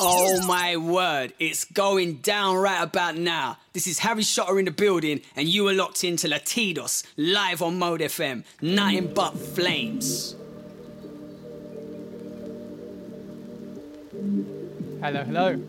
Oh my word, it's going down right about now. This is Harry Shotta in the building, and you are locked into Latidos live on Mode FM. Nothing but flames. Hello, hello.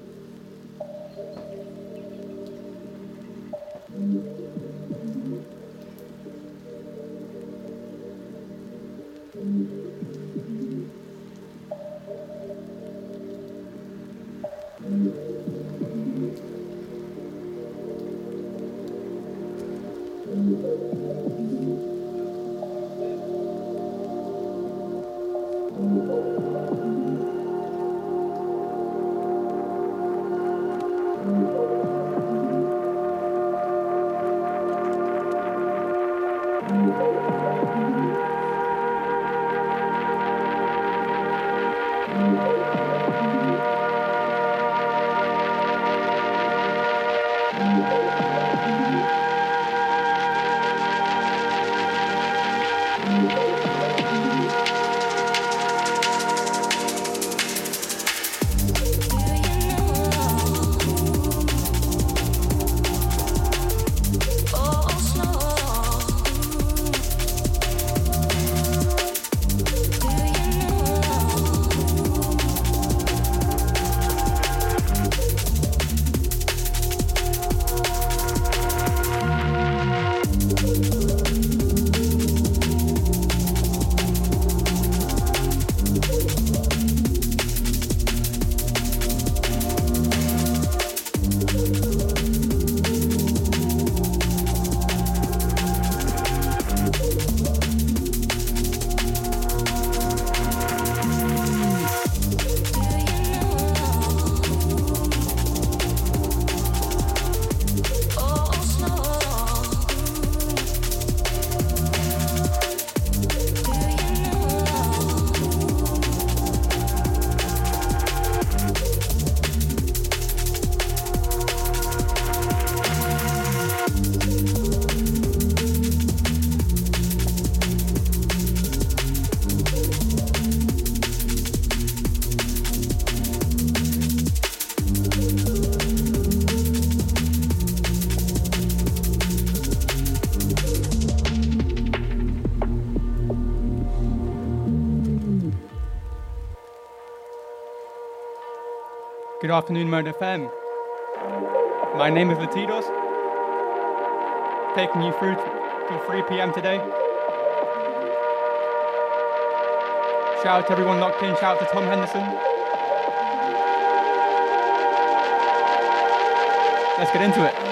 Afternoon, Mode FM. My name is Latidos, taking you through till 3 p.m. today. Shout out to everyone locked in, shout out to Tom Henderson. Let's get into it.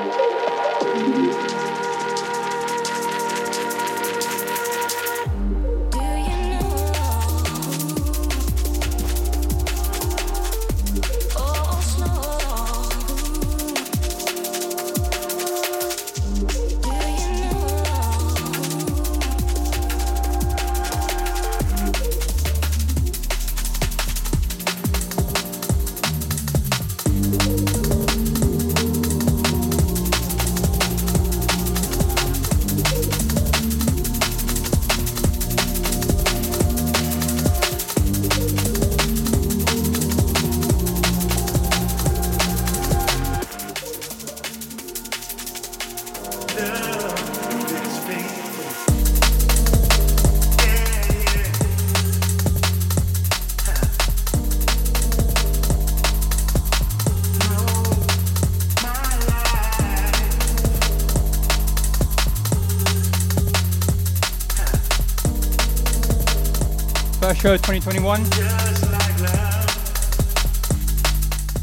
Show 2021.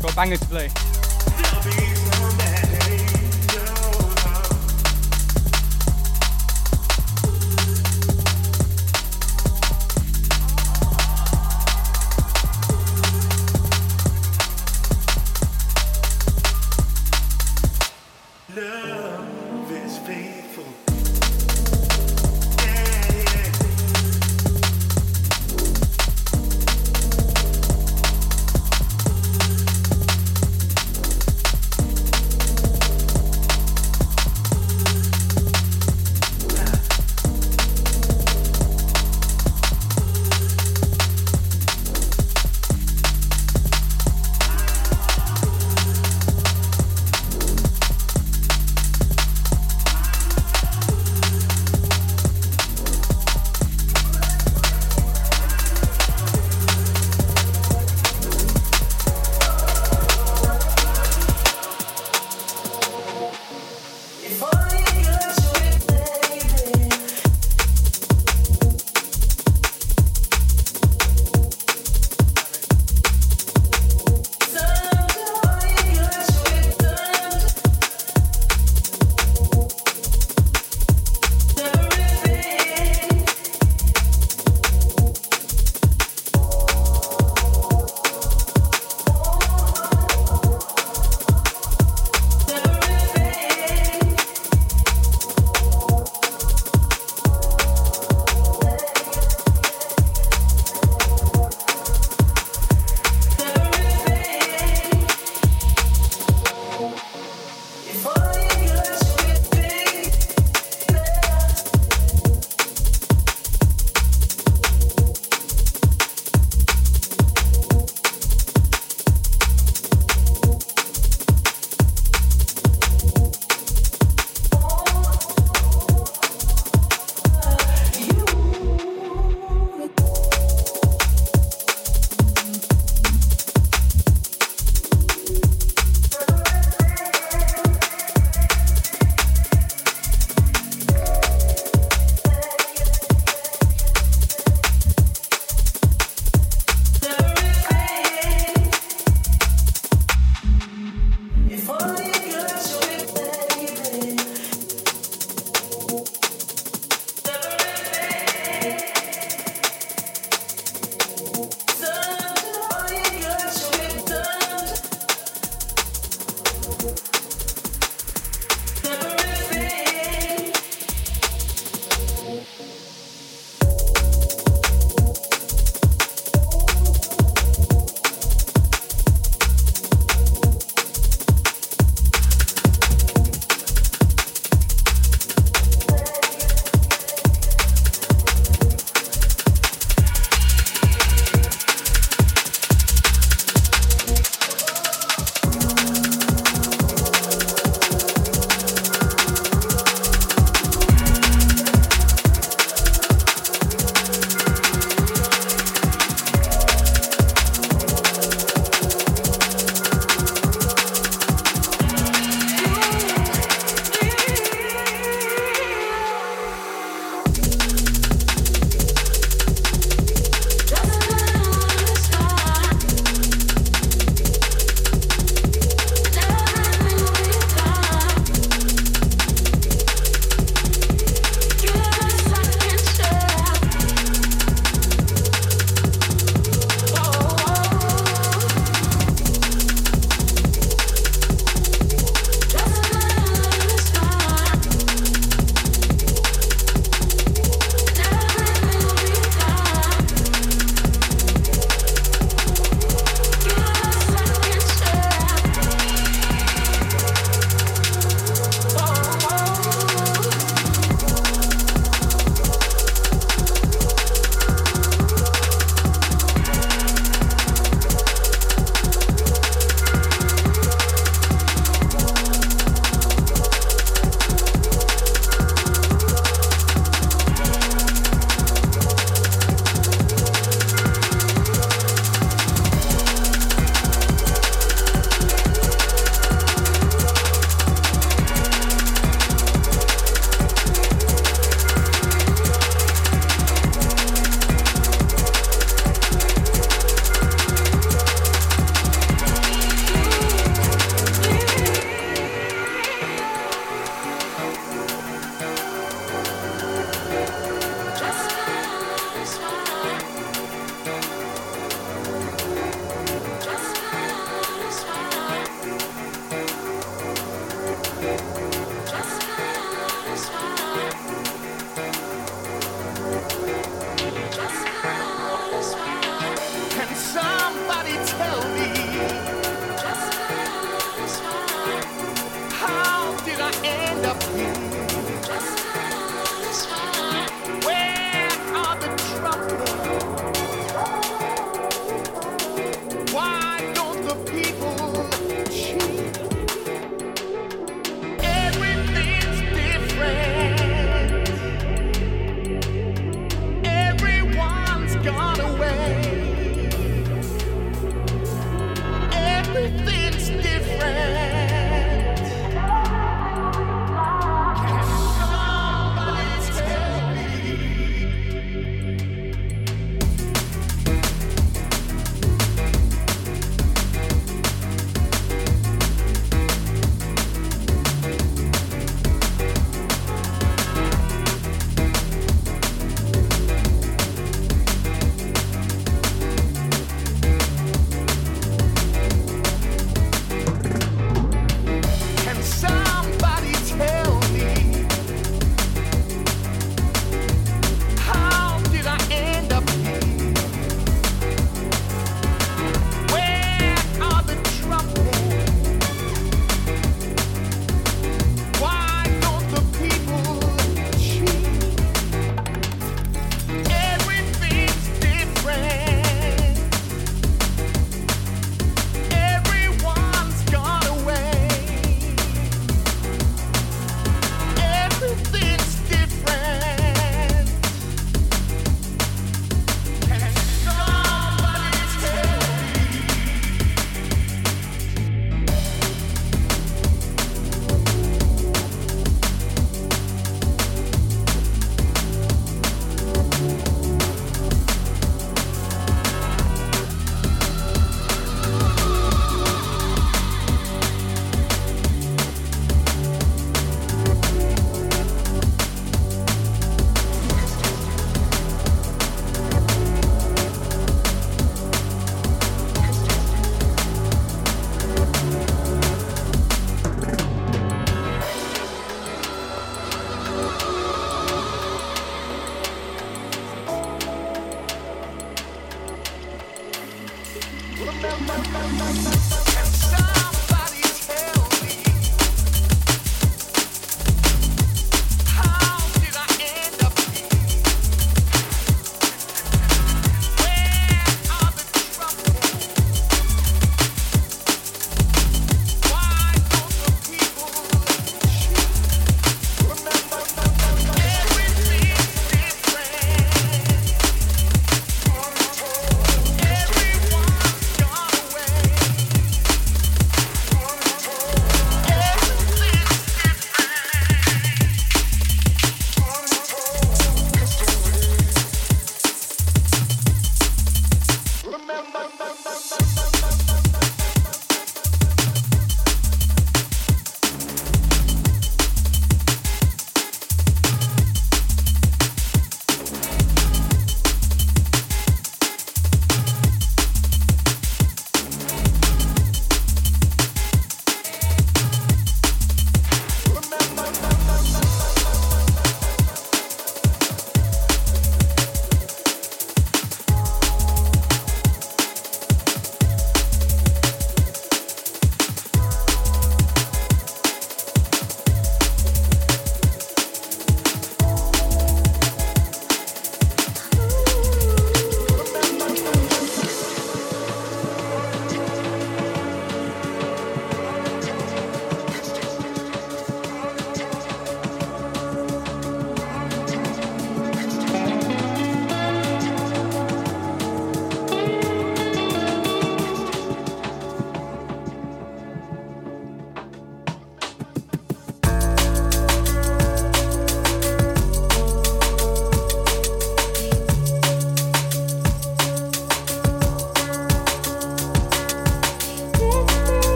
Got bangers to play.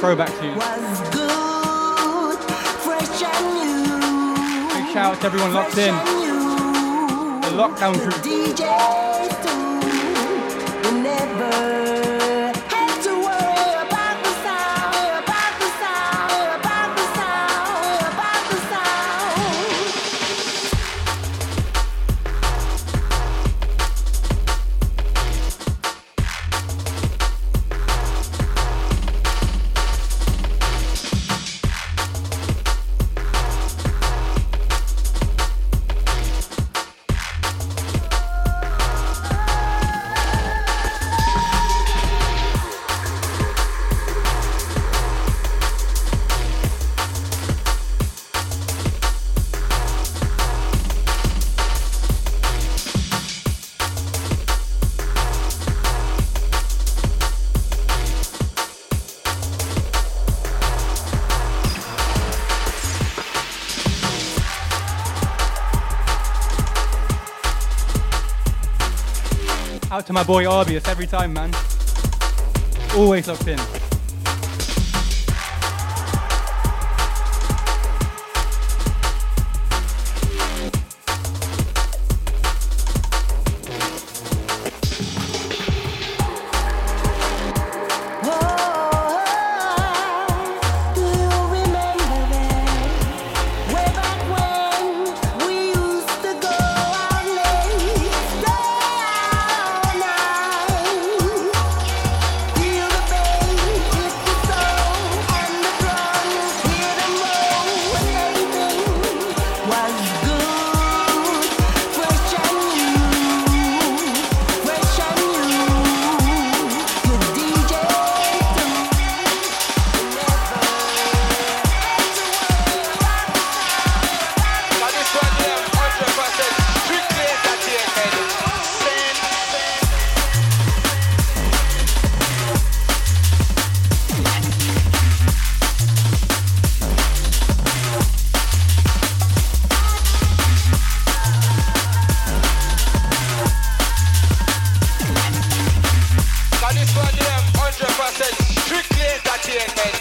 Love playing these throwback tunes. Big shout out to everyone locked in. The lockdown crew. To my boy Arbius every time, man. Always locked in. Cause this one them 100% strictly entertainment.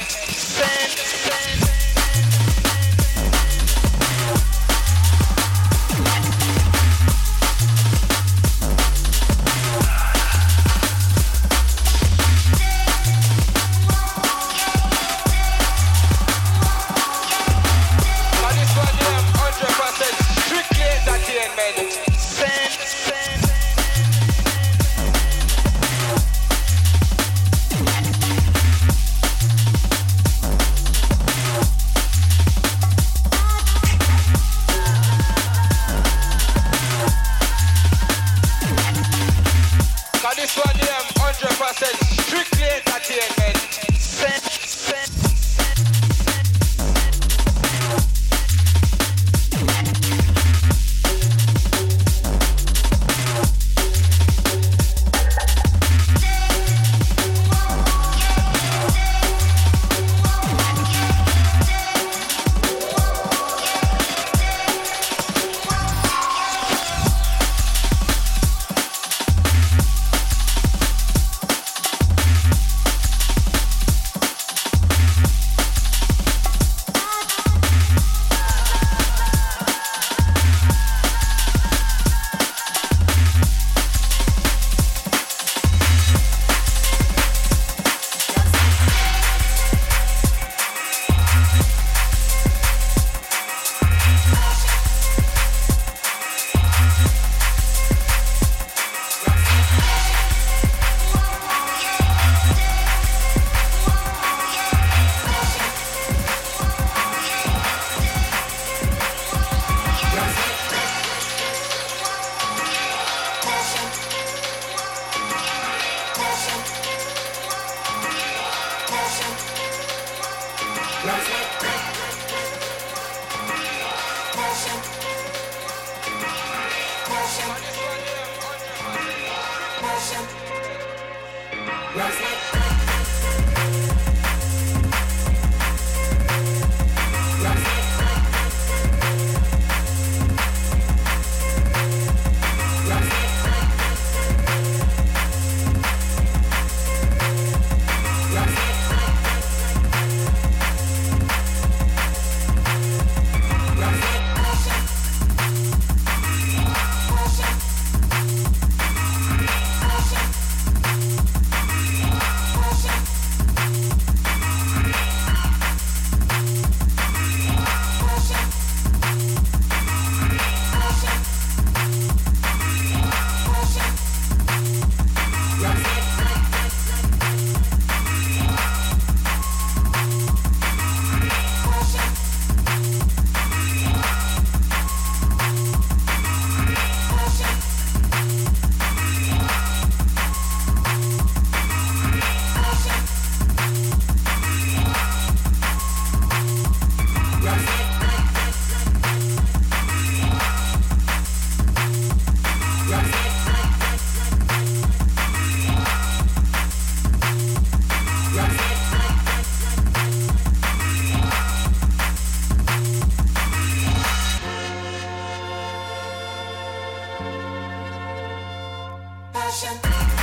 Thank you.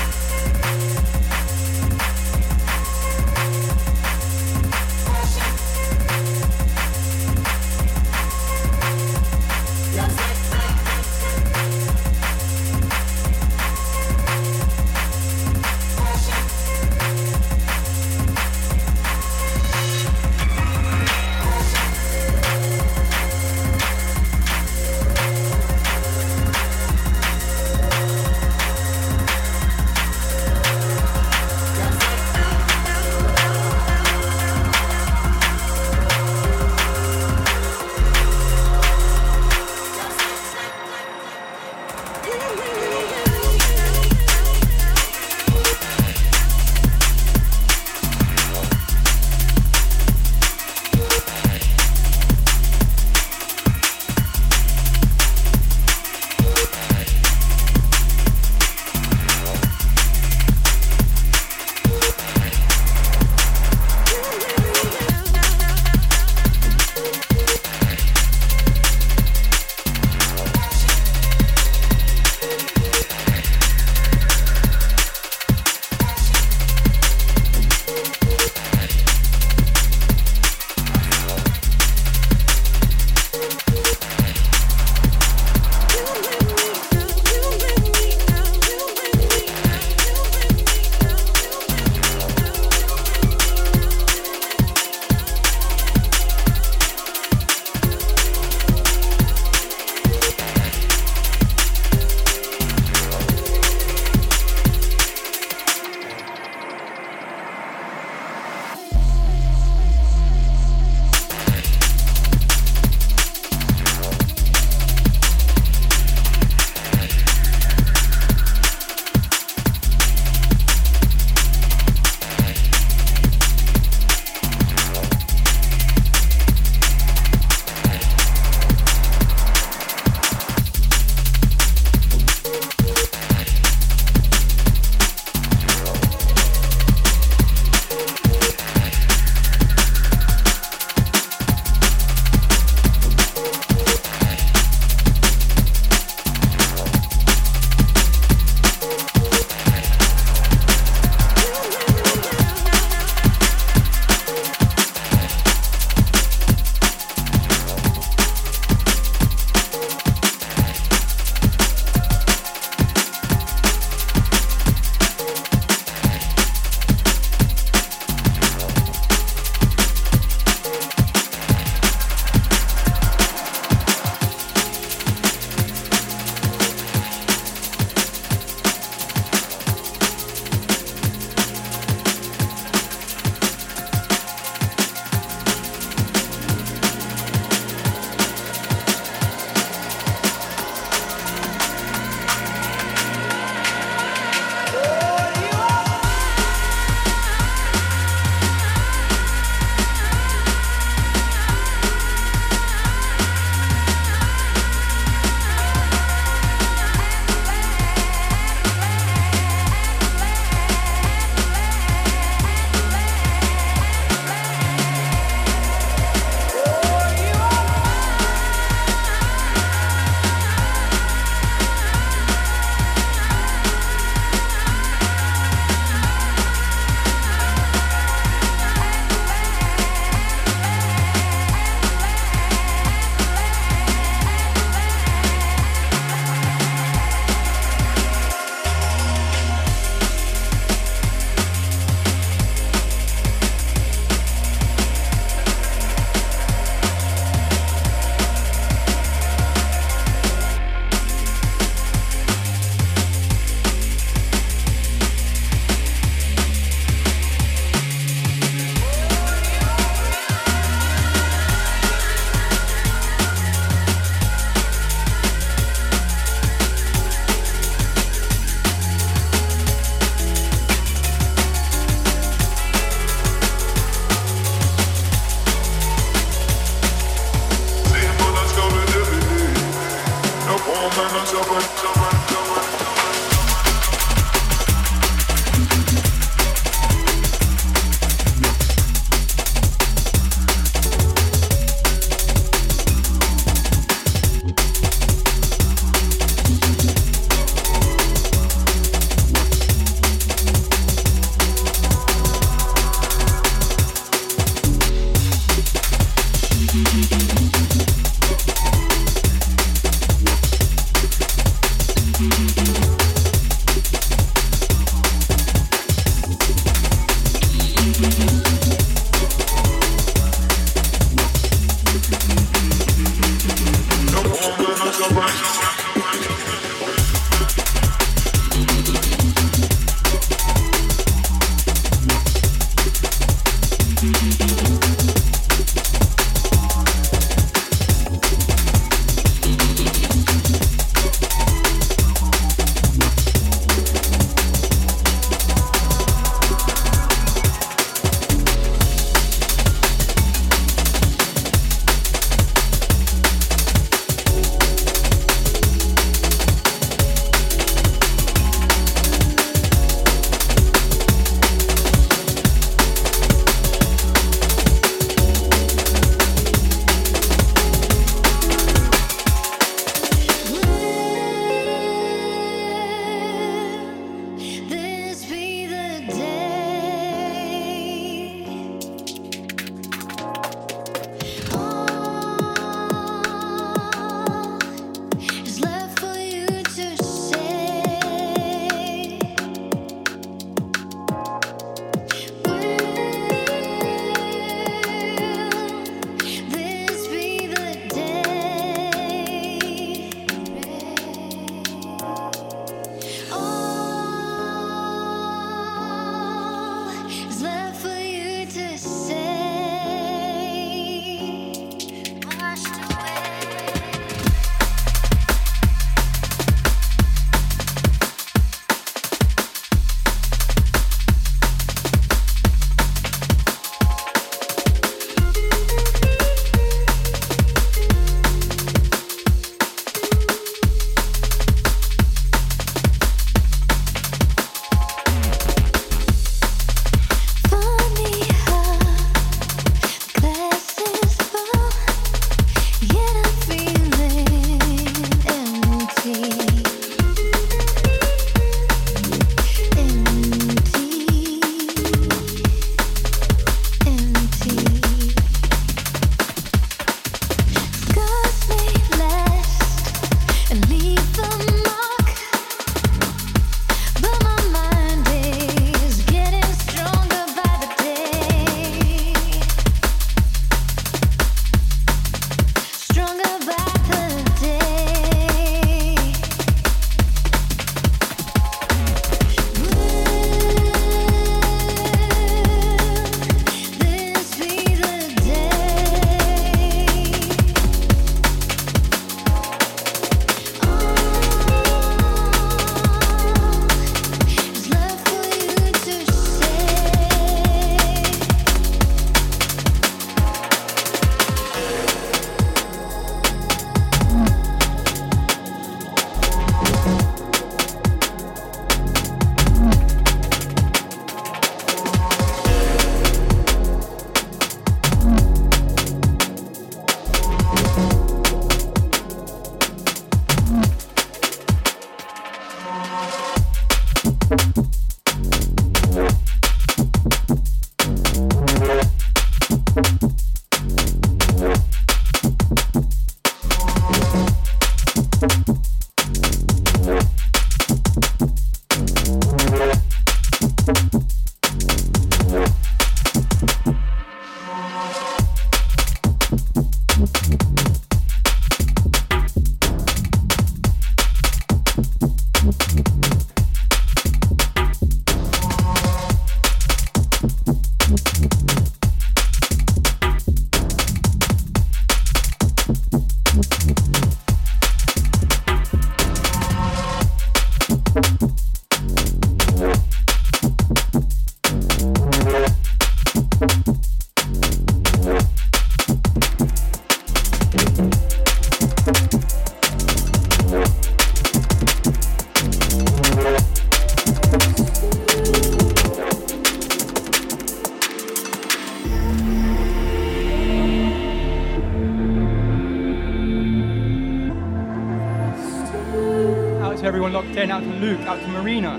Luke out to Marina.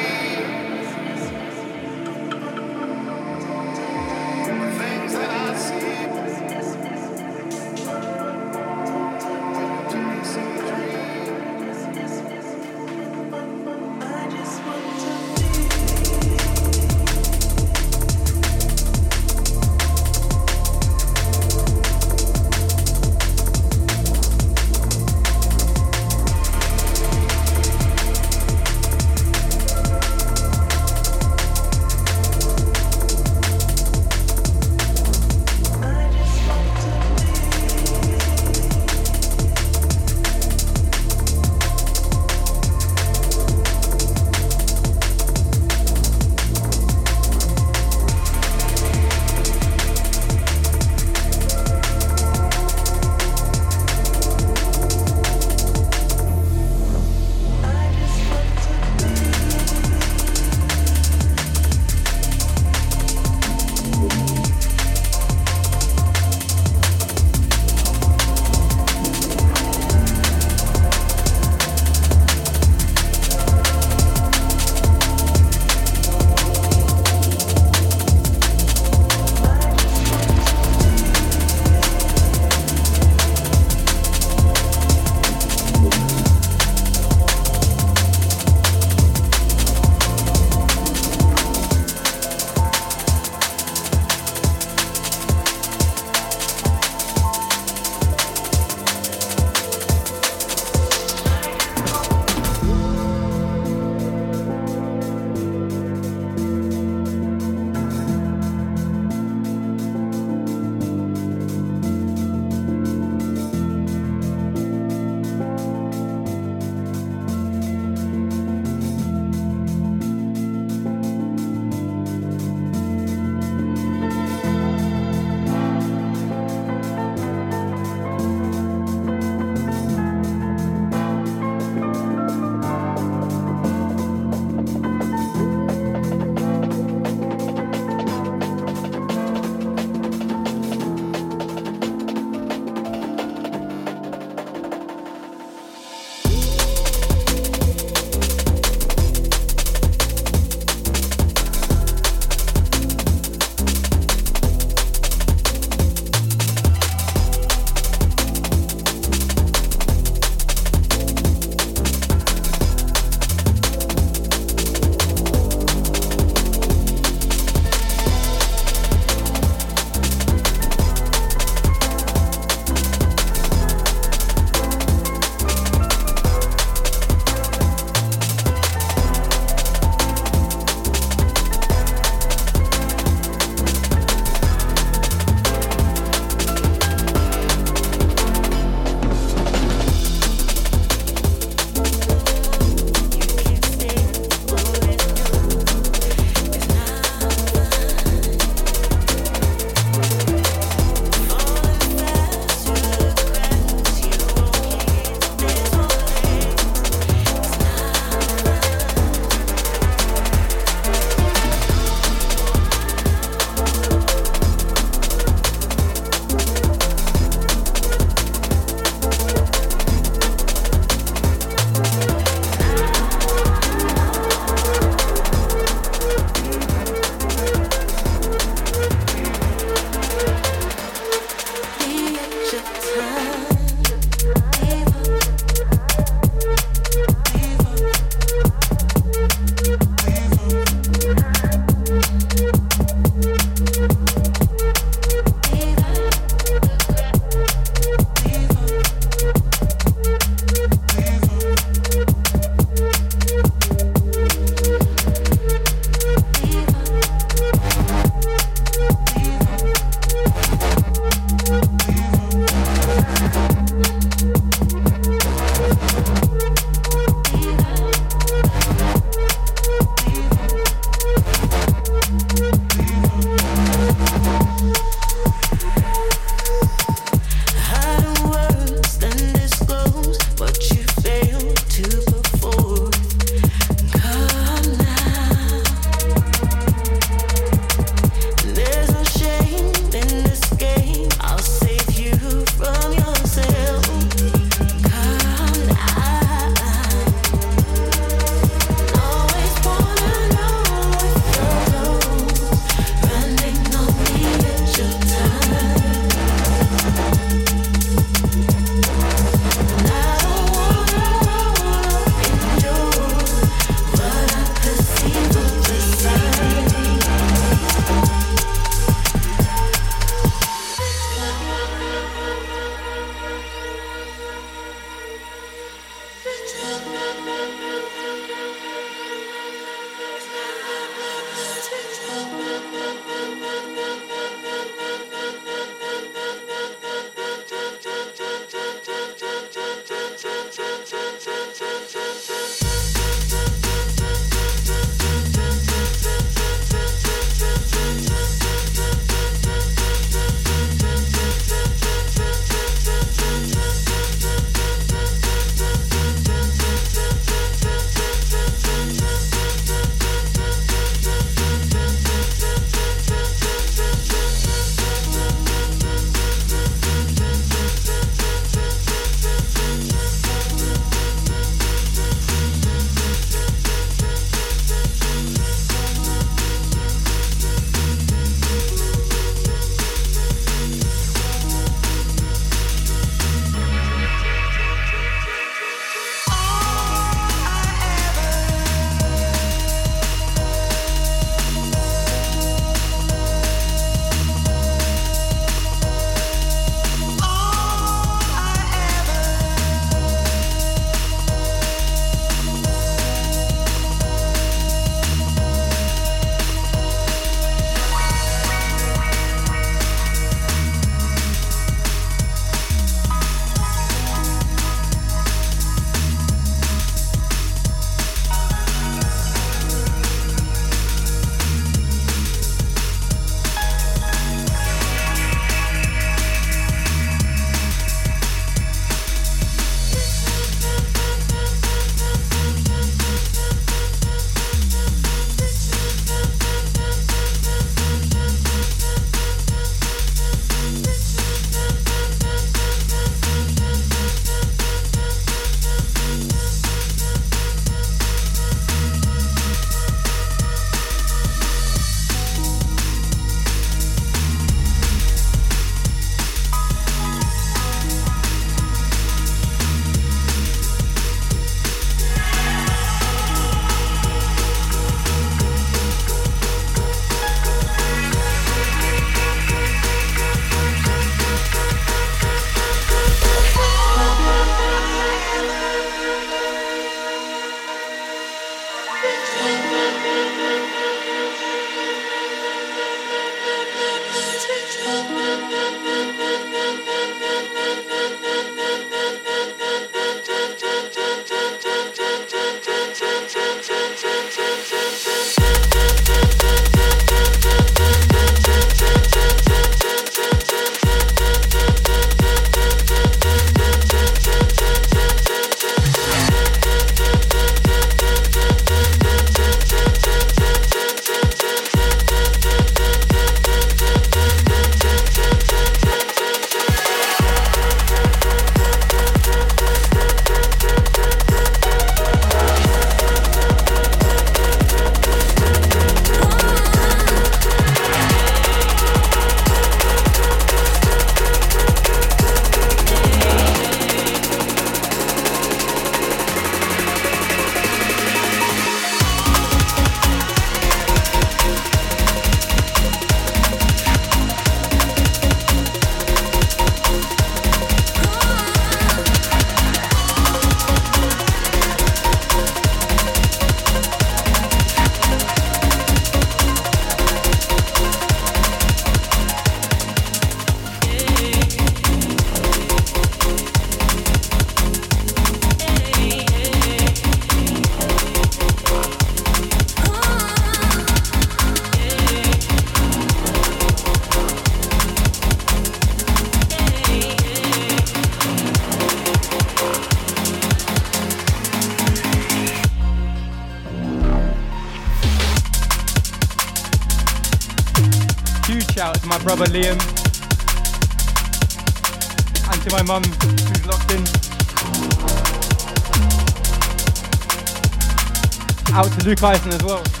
Luke Eisen as well.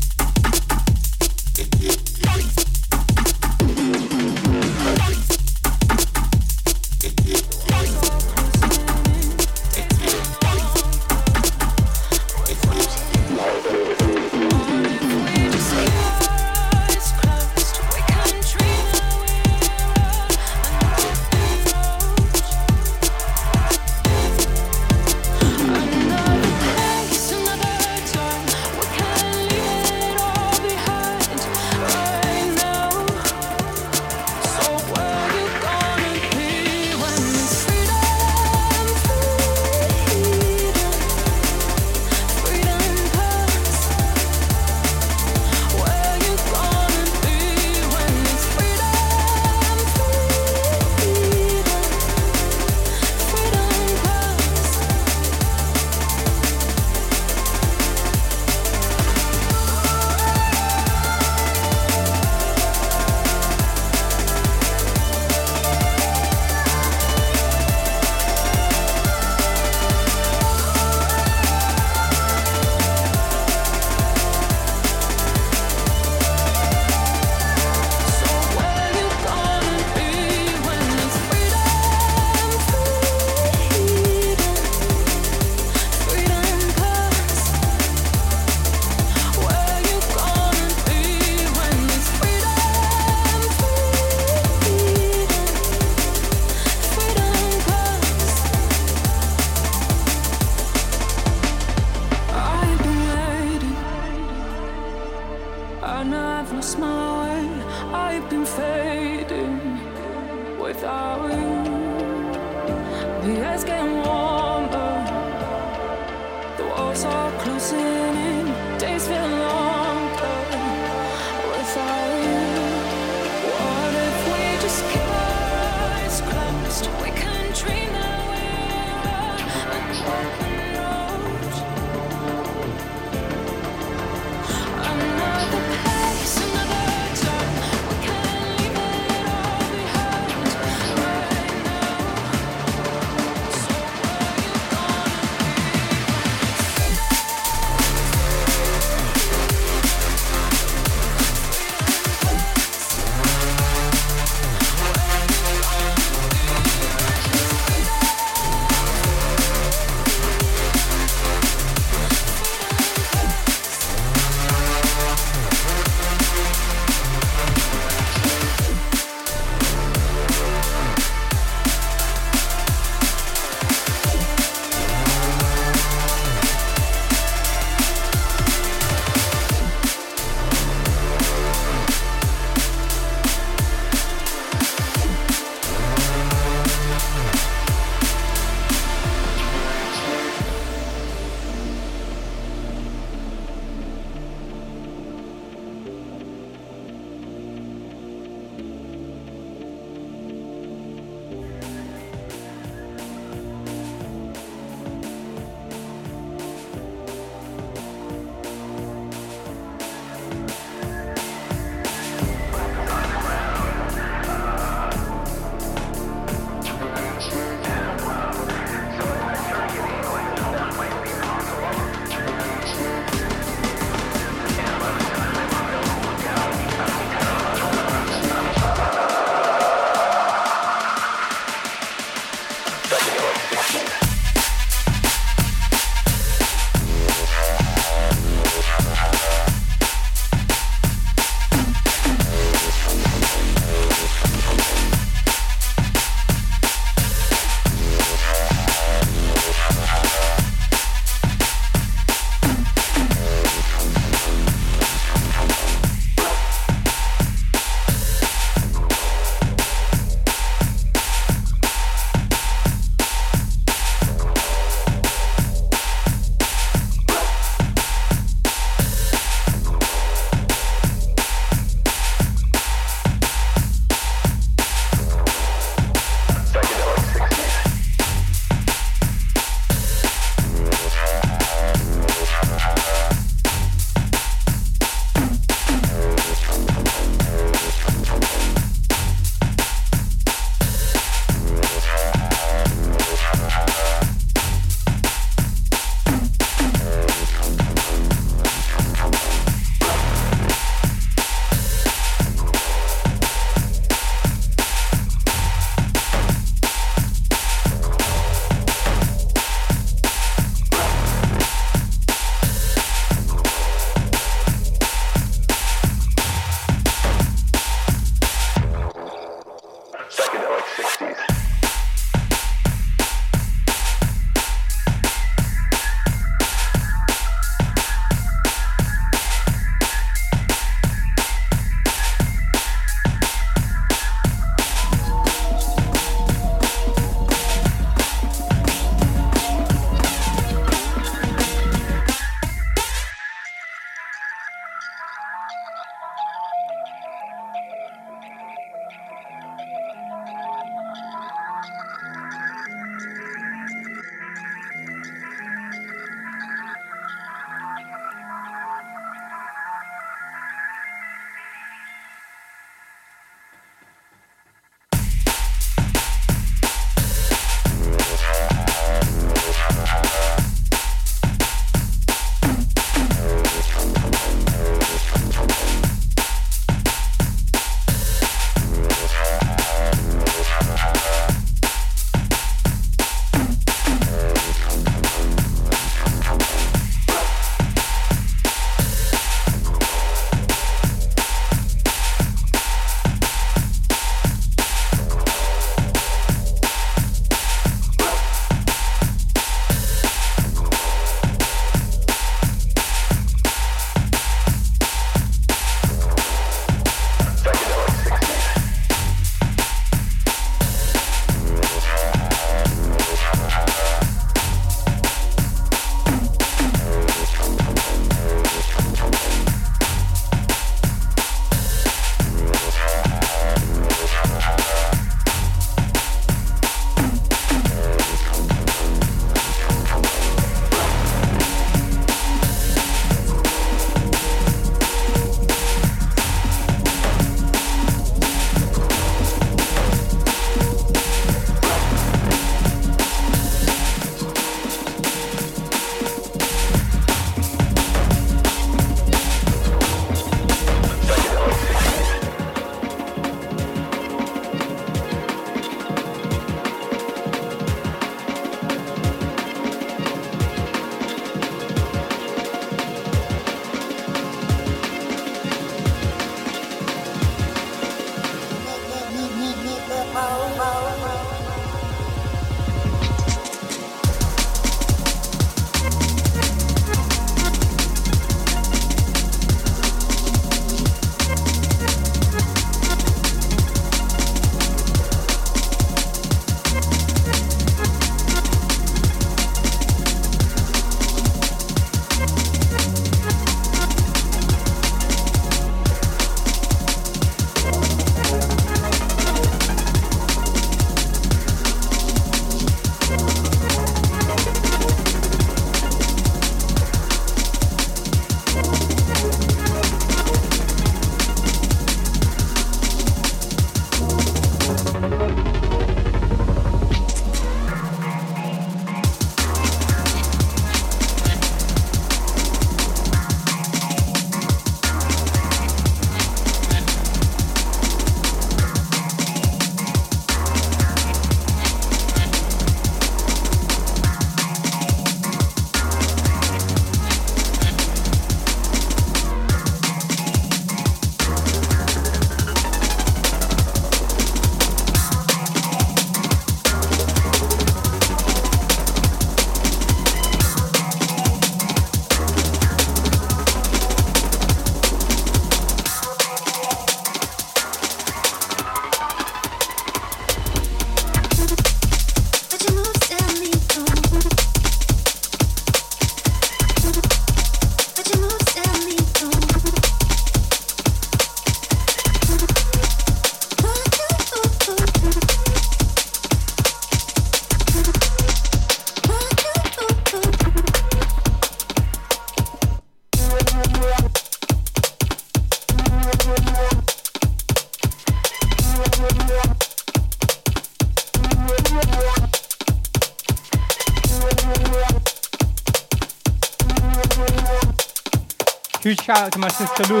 Shout out to my sister Lou.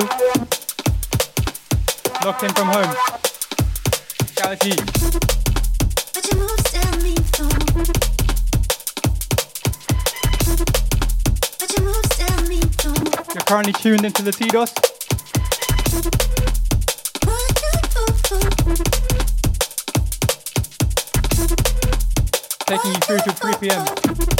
Locked in from home. Shout out to you. You're currently tuned into the TDOS. Taking you through to 3 p.m.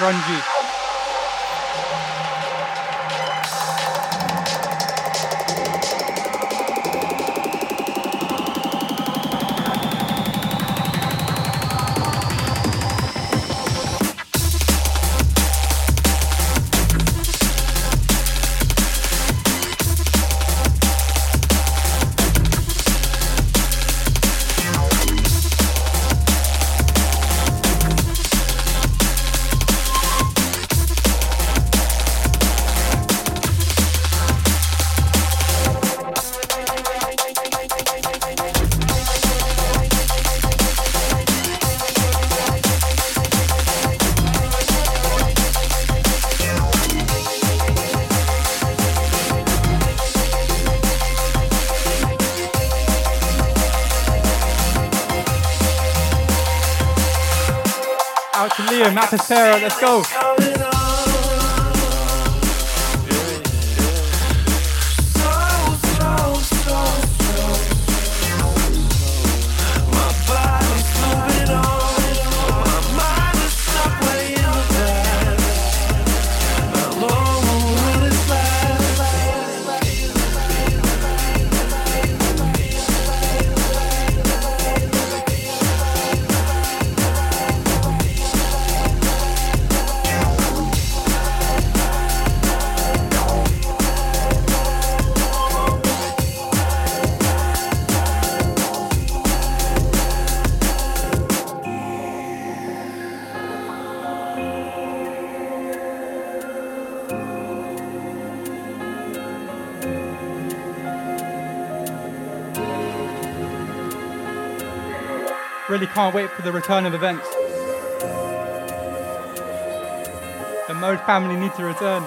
Ranji. Let's go. can't wait for the return of events. The Mode family need to return.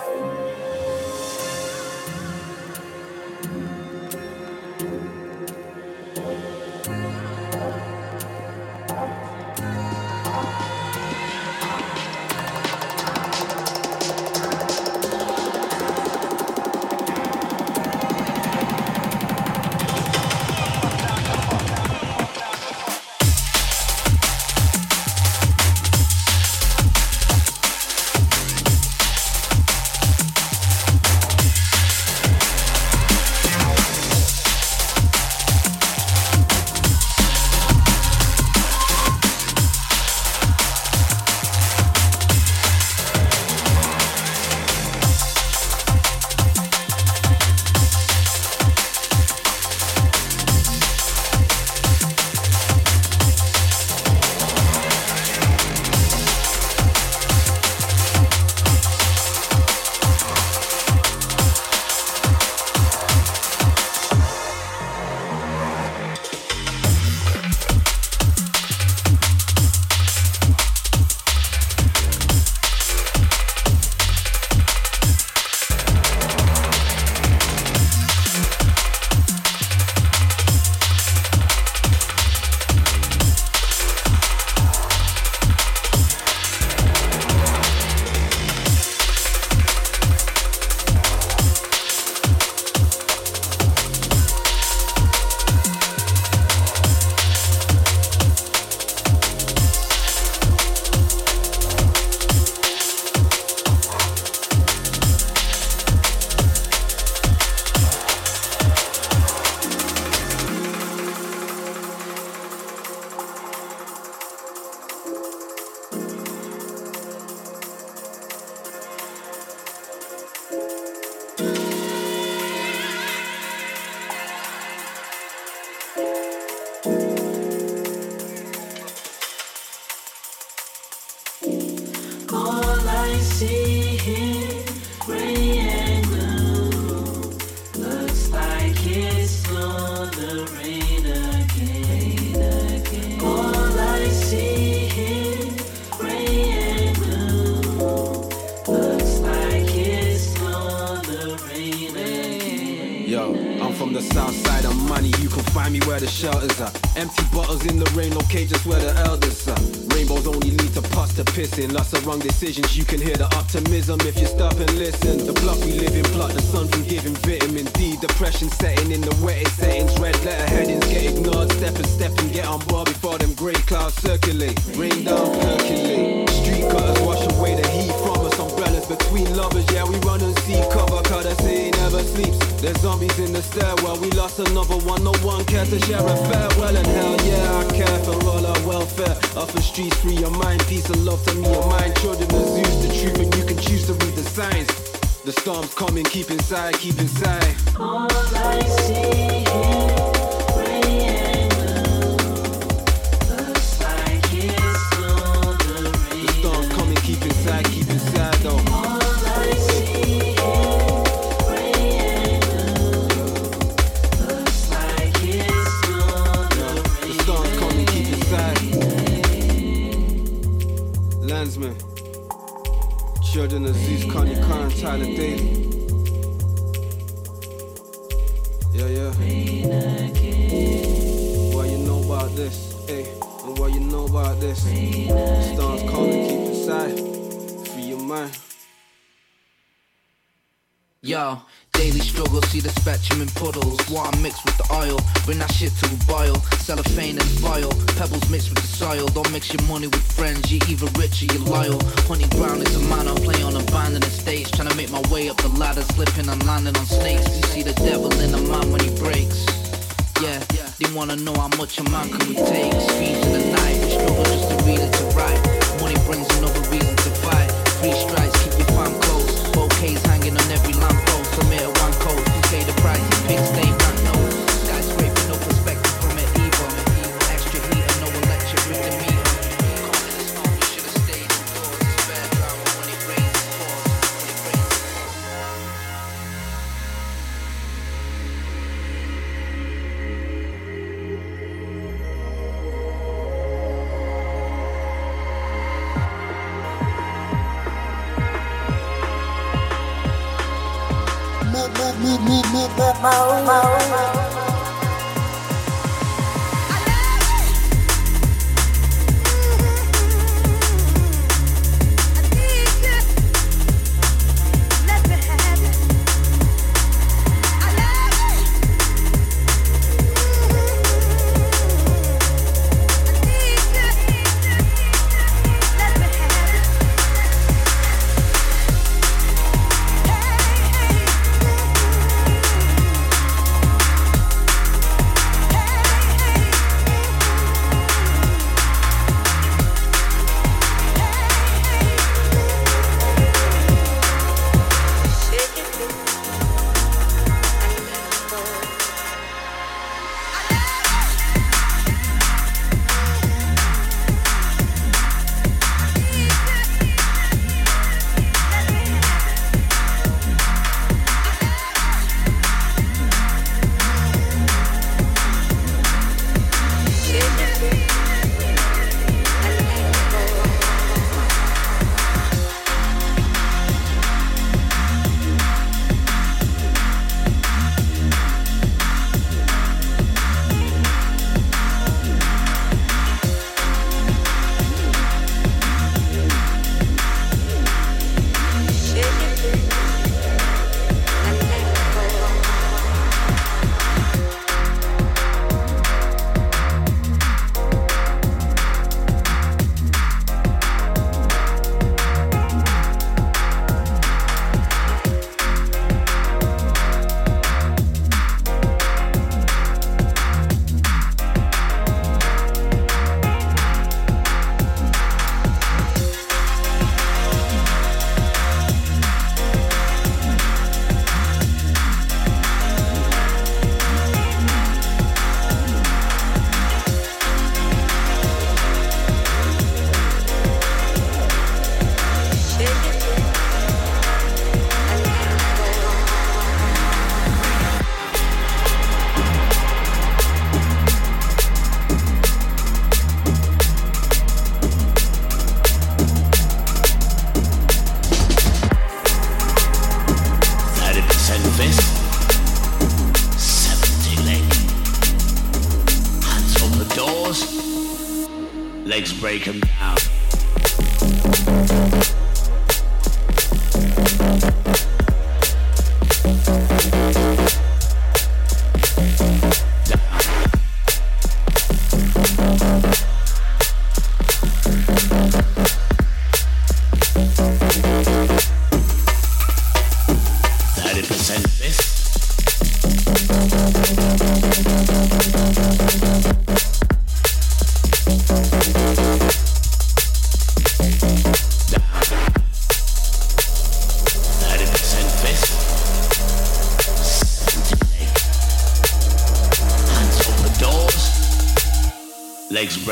wrong decisions you can hear. Keep inside, keep inside.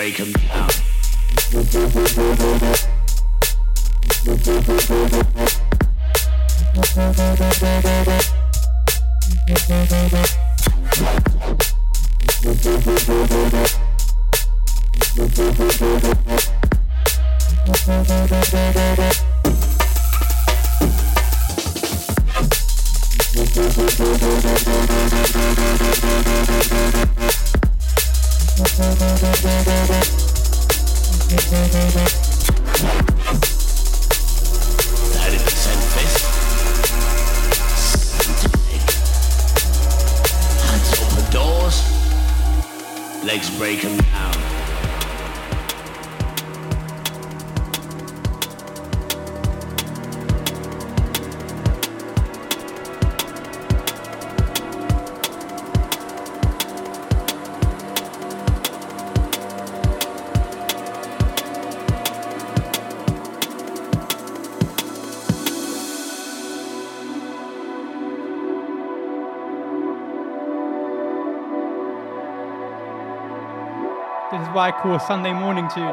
'Em what I call Sunday morning tune.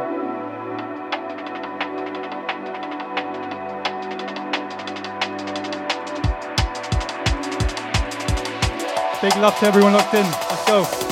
Big love to everyone locked in. Let's go.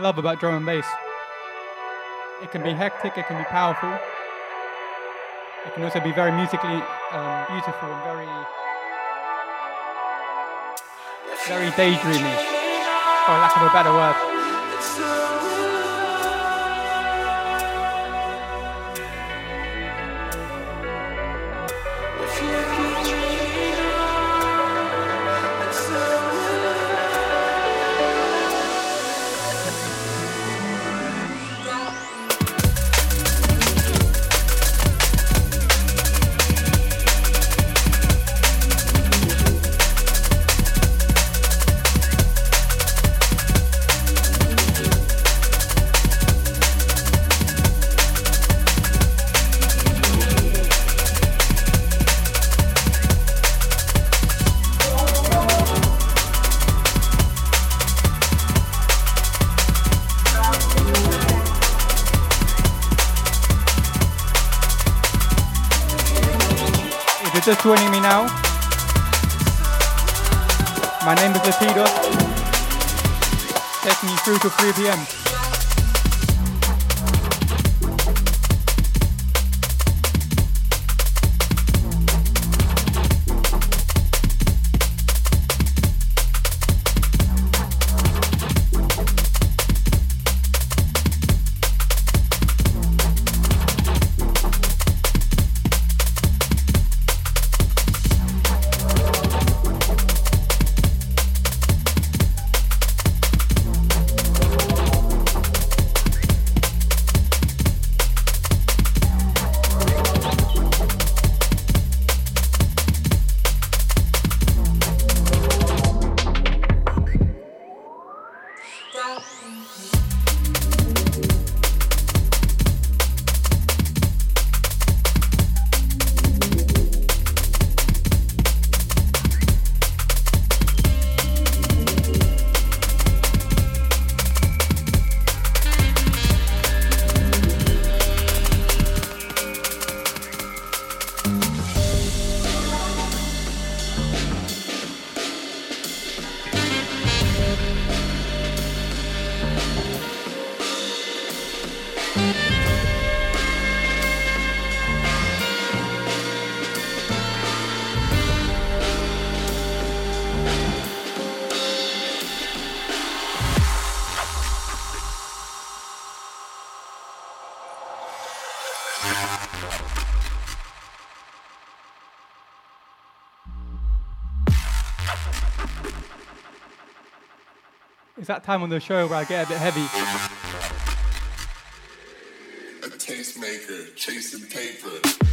love about drum and bass. It can be hectic, it can be powerful. It can also be very musically um, beautiful and very, very daydreamy, for lack of a better word. now. My name is Lapido. taking you through to 3 p.m. It's that time on the show where I get a bit heavy. A tastemaker chasing paper.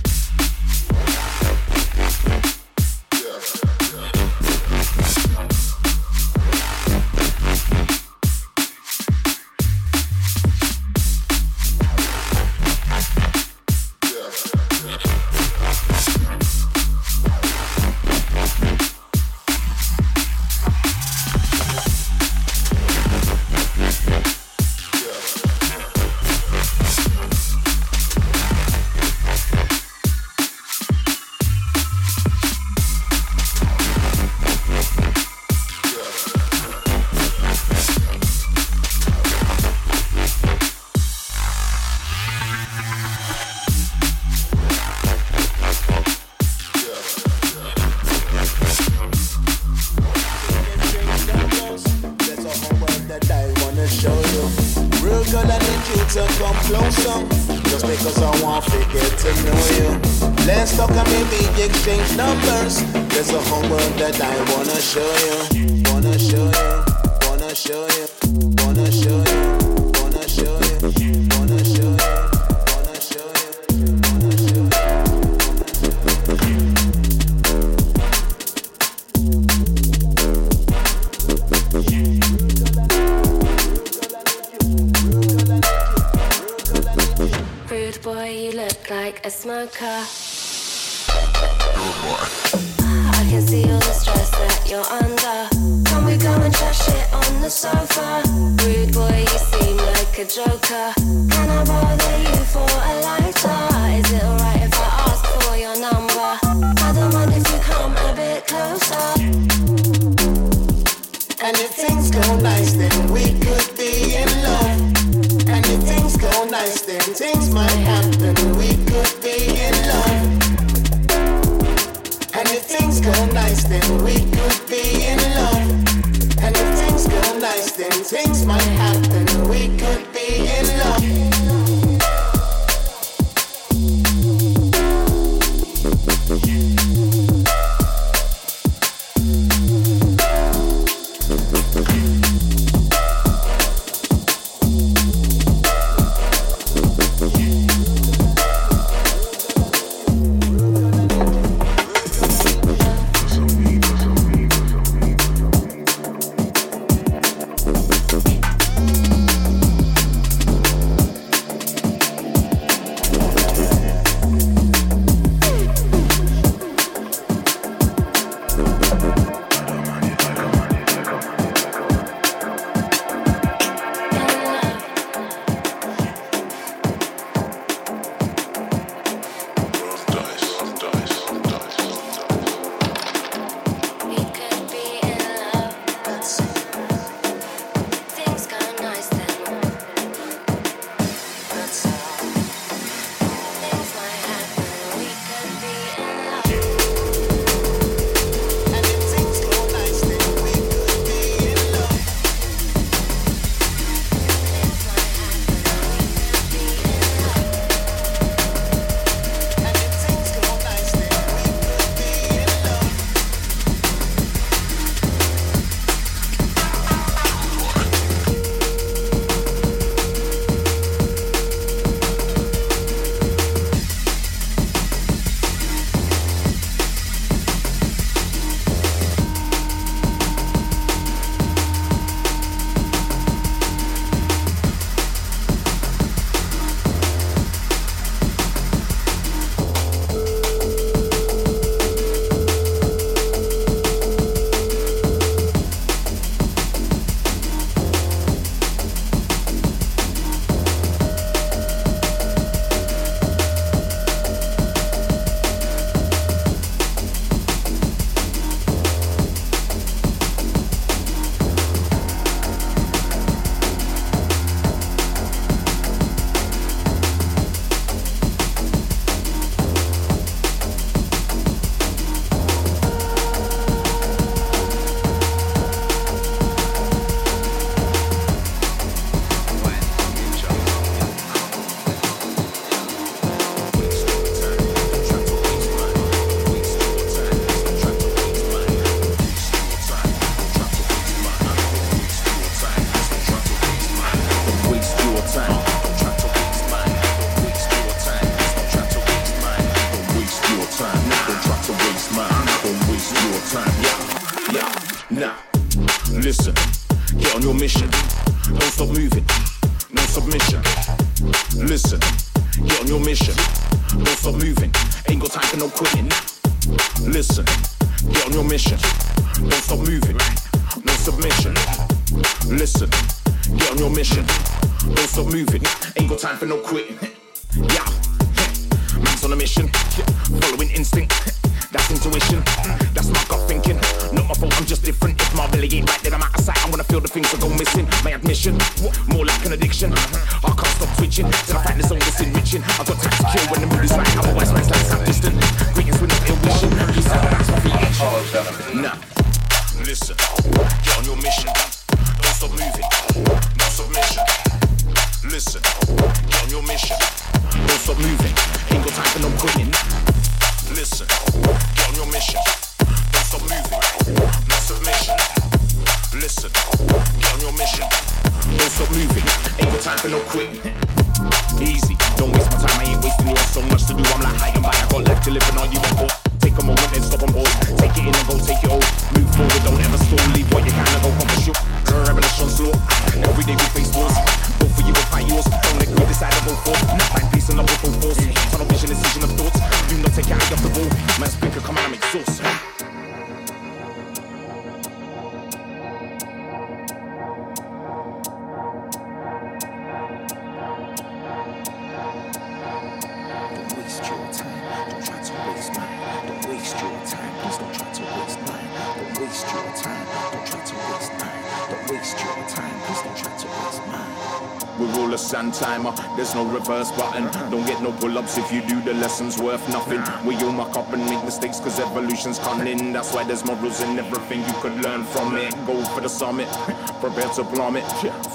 Don't get no pull ups if you do the lessons worth nothing. We all muck up and make mistakes cause evolution's coming. That's why there's morals in everything you could learn from it. Go for the summit, prepare to plummet.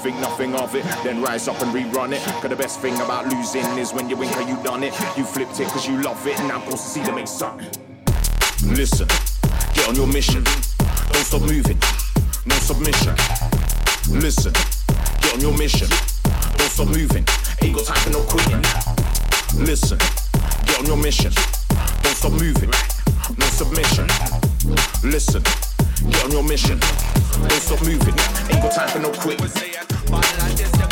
Think nothing of it, then rise up and rerun it. Cause the best thing about losing is when you win cause you done it. You flipped it cause you love it. and I'm Now go see to make something. Listen, get on your mission. Don't stop moving, no submission. Listen, get on your mission. Don't stop moving, ain't got time for no quitting. Listen, get on your mission. Don't stop moving, no submission. Listen, get on your mission. Don't stop moving, ain't got time for no quitting.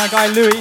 My guy Louis.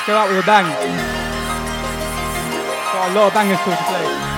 Let's go out with a bang. Got a lot of bangers still to play.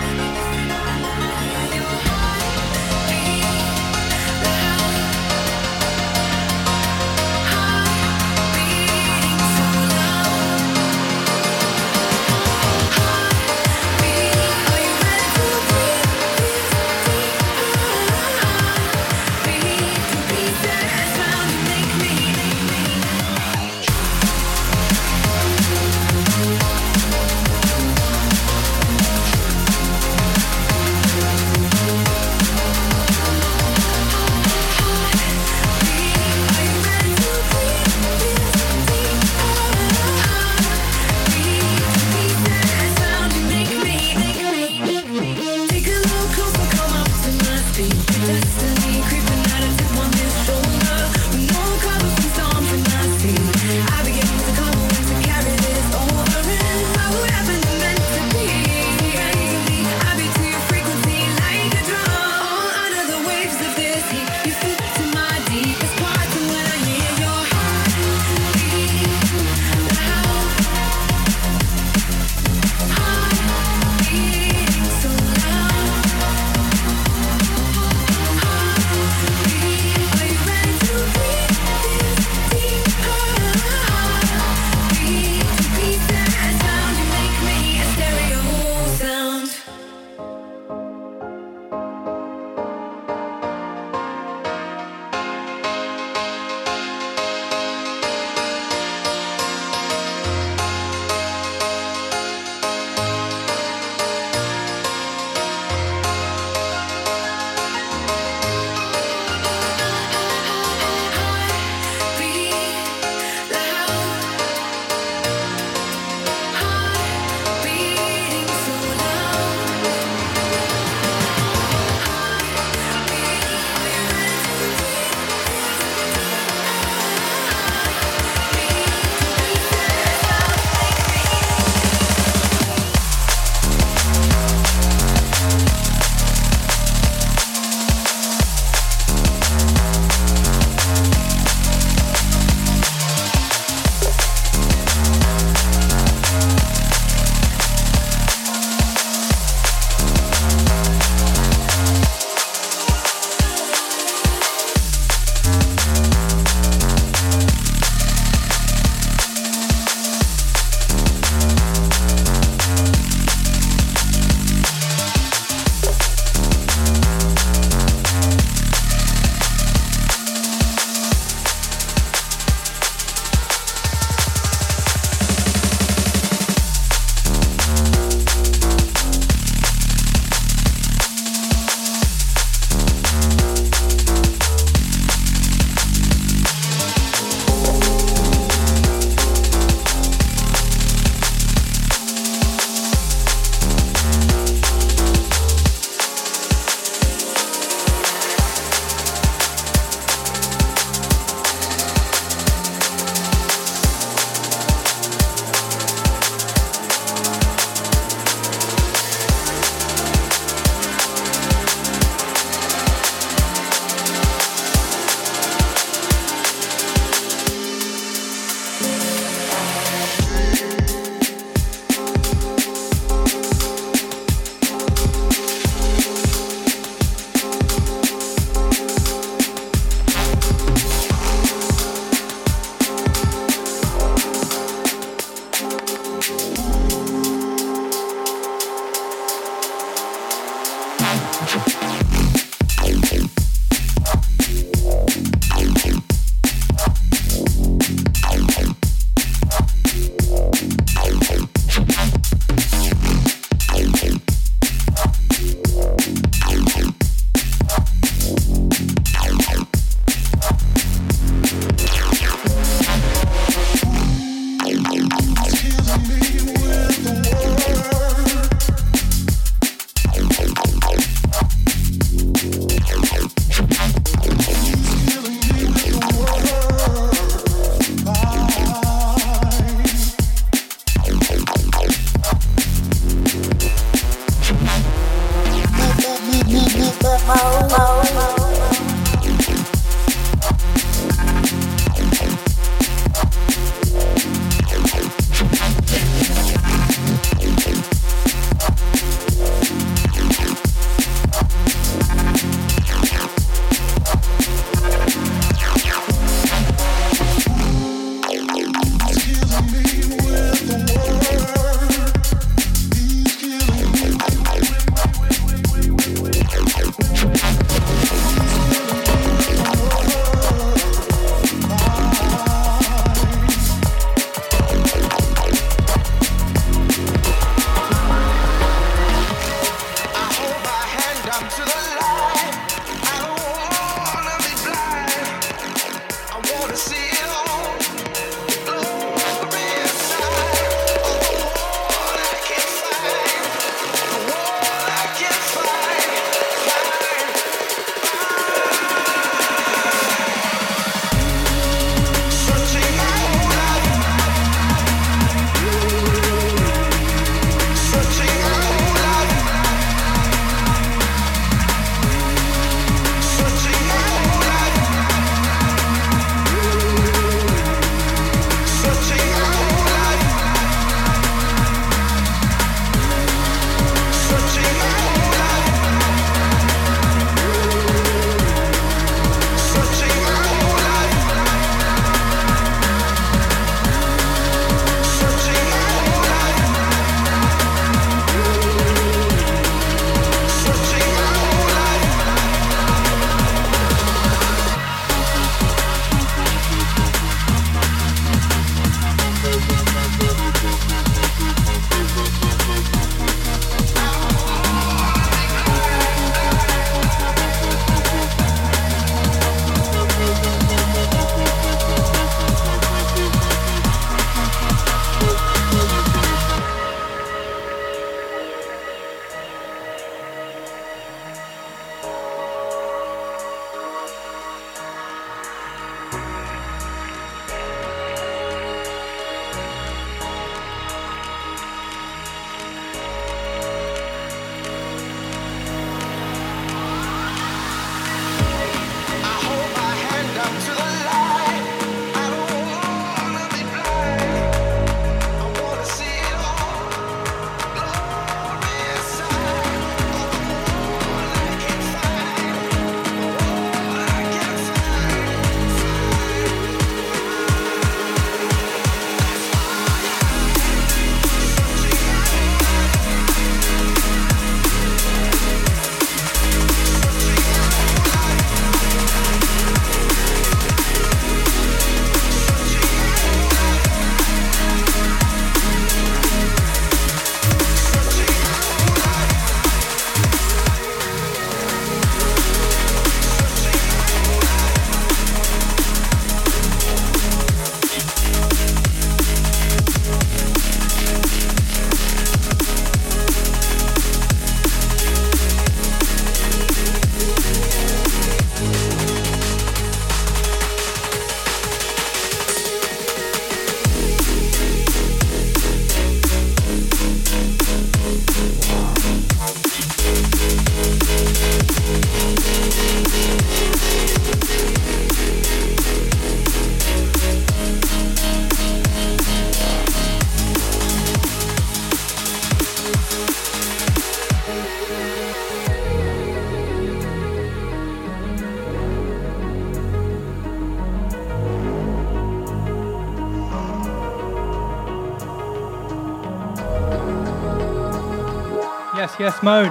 Yes, mode.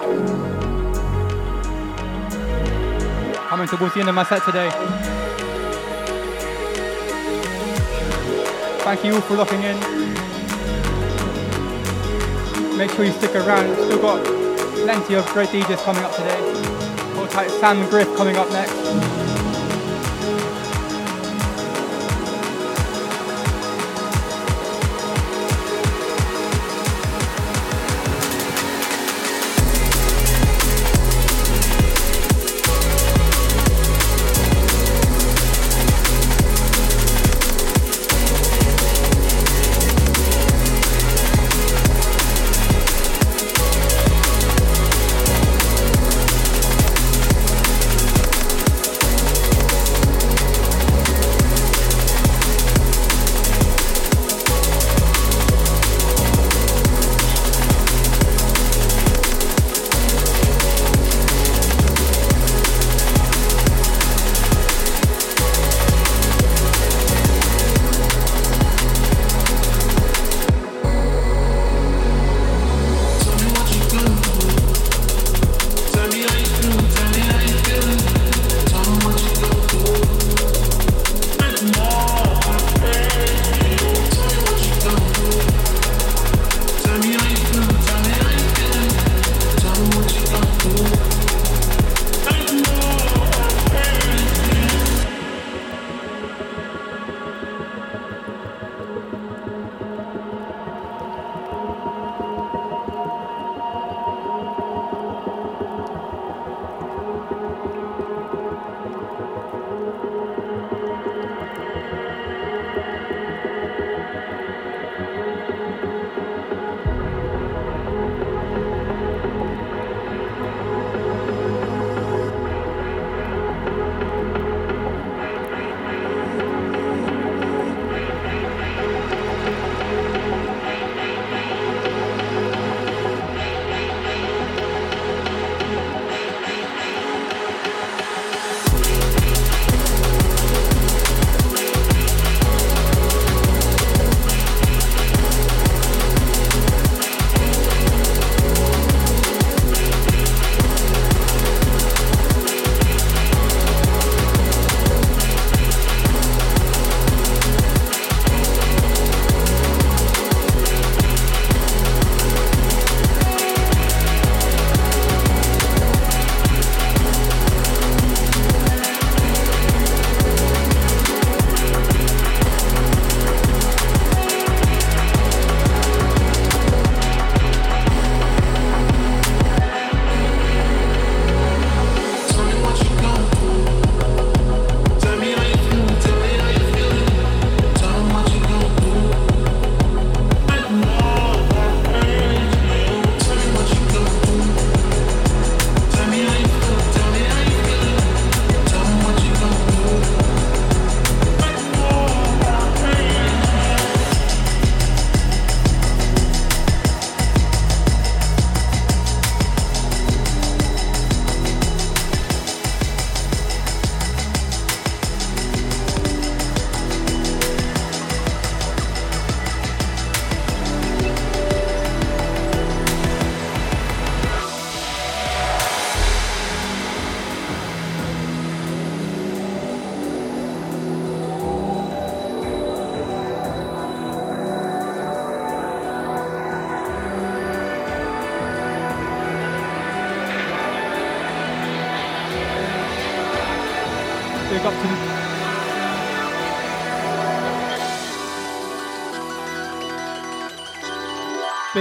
Coming towards the end of my set today. Thank you all for locking in. Make sure you stick around. Still got plenty of great DJs coming up today. Hold tight, Sam Griff coming up next.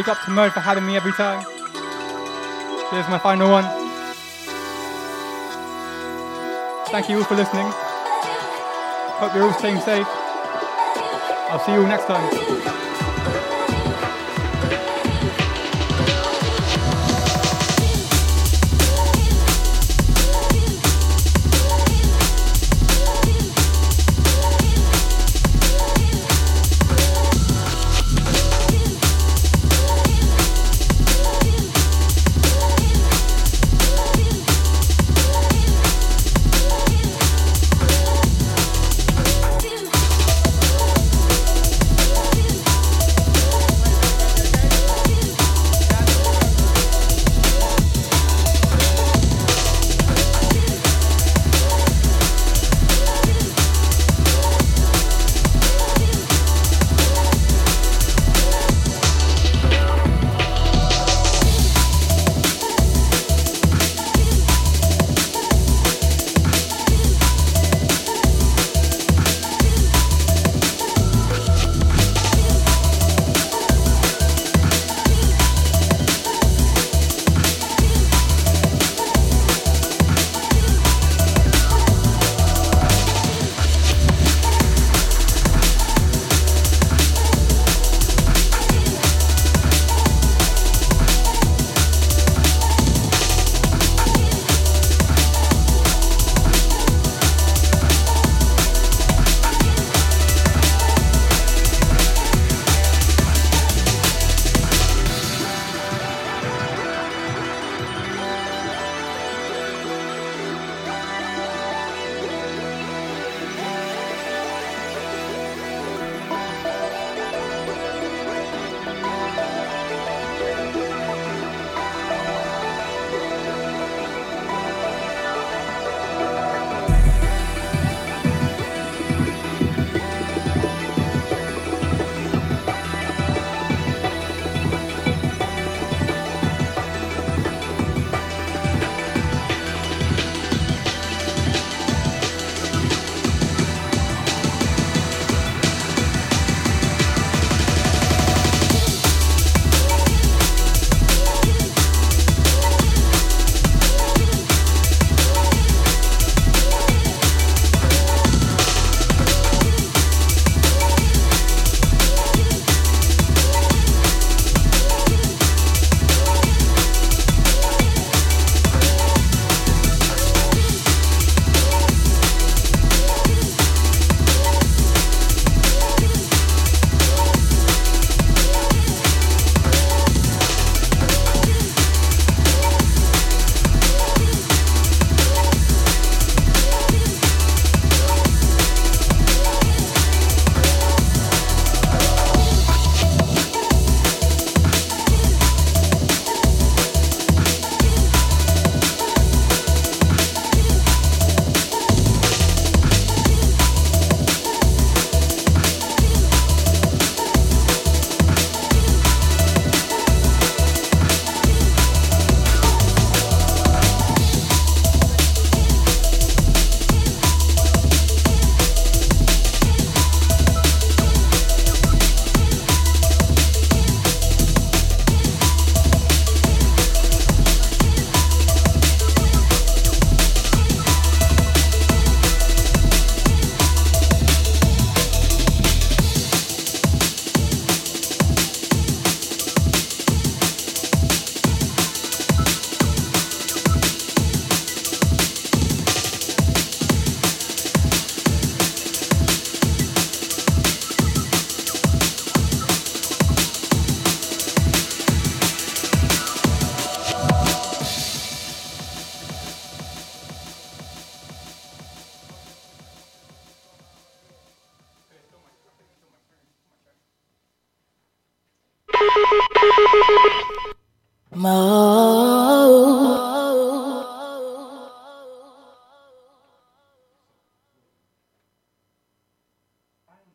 Big up to Mo for having me every time. Here's my final one. Thank you all for listening. Hope you're all staying safe. I'll see you all next time.